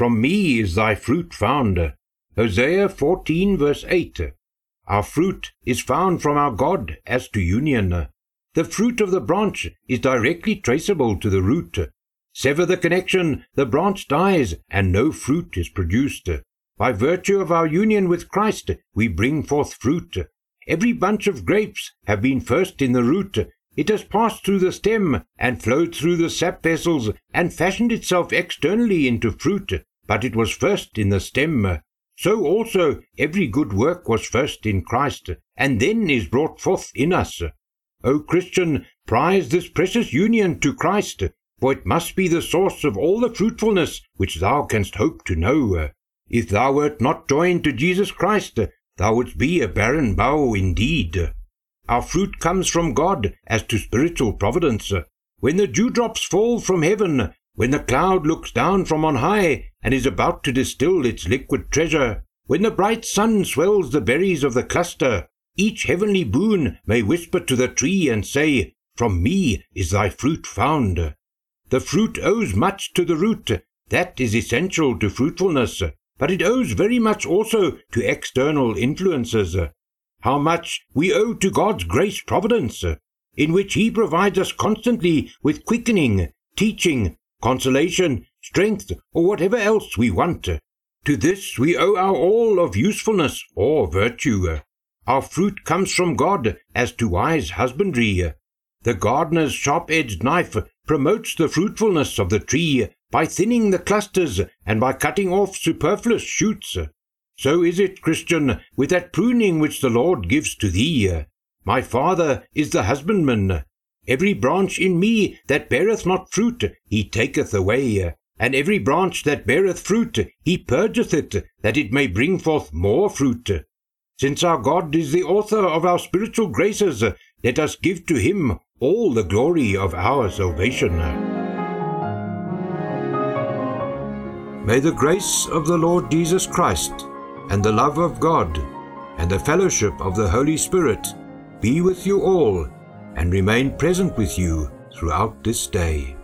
From me is thy fruit found. Hosea 14 verse 8. Our fruit is found from our God as to union. The fruit of the branch is directly traceable to the root. Sever the connection, the branch dies, and no fruit is produced. By virtue of our union with Christ, we bring forth fruit. Every bunch of grapes have been first in the root. It has passed through the stem and flowed through the sap vessels and fashioned itself externally into fruit but it was first in the stem. So also every good work was first in Christ, and then is brought forth in us. O Christian, prize this precious union to Christ, for it must be the source of all the fruitfulness which thou canst hope to know. If thou wert not joined to Jesus Christ, thou wouldst be a barren bough indeed. Our fruit comes from God as to spiritual providence. When the dewdrops fall from heaven, when the cloud looks down from on high and is about to distill its liquid treasure, when the bright sun swells the berries of the cluster, each heavenly boon may whisper to the tree and say, From me is thy fruit found. The fruit owes much to the root, that is essential to fruitfulness, but it owes very much also to external influences. How much we owe to God's grace providence, in which He provides us constantly with quickening, teaching, consolation, strength, or whatever else we want. To this we owe our all of usefulness or virtue. Our fruit comes from God as to wise husbandry. The gardener's sharp-edged knife promotes the fruitfulness of the tree by thinning the clusters and by cutting off superfluous shoots. So is it, Christian, with that pruning which the Lord gives to thee. My Father is the husbandman, Every branch in me that beareth not fruit, he taketh away. And every branch that beareth fruit, he purgeth it, that it may bring forth more fruit. Since our God is the author of our spiritual graces, let us give to him all the glory of our salvation. May the grace of the Lord Jesus Christ, and the love of God, and the fellowship of the Holy Spirit be with you all and remain present with you throughout this day.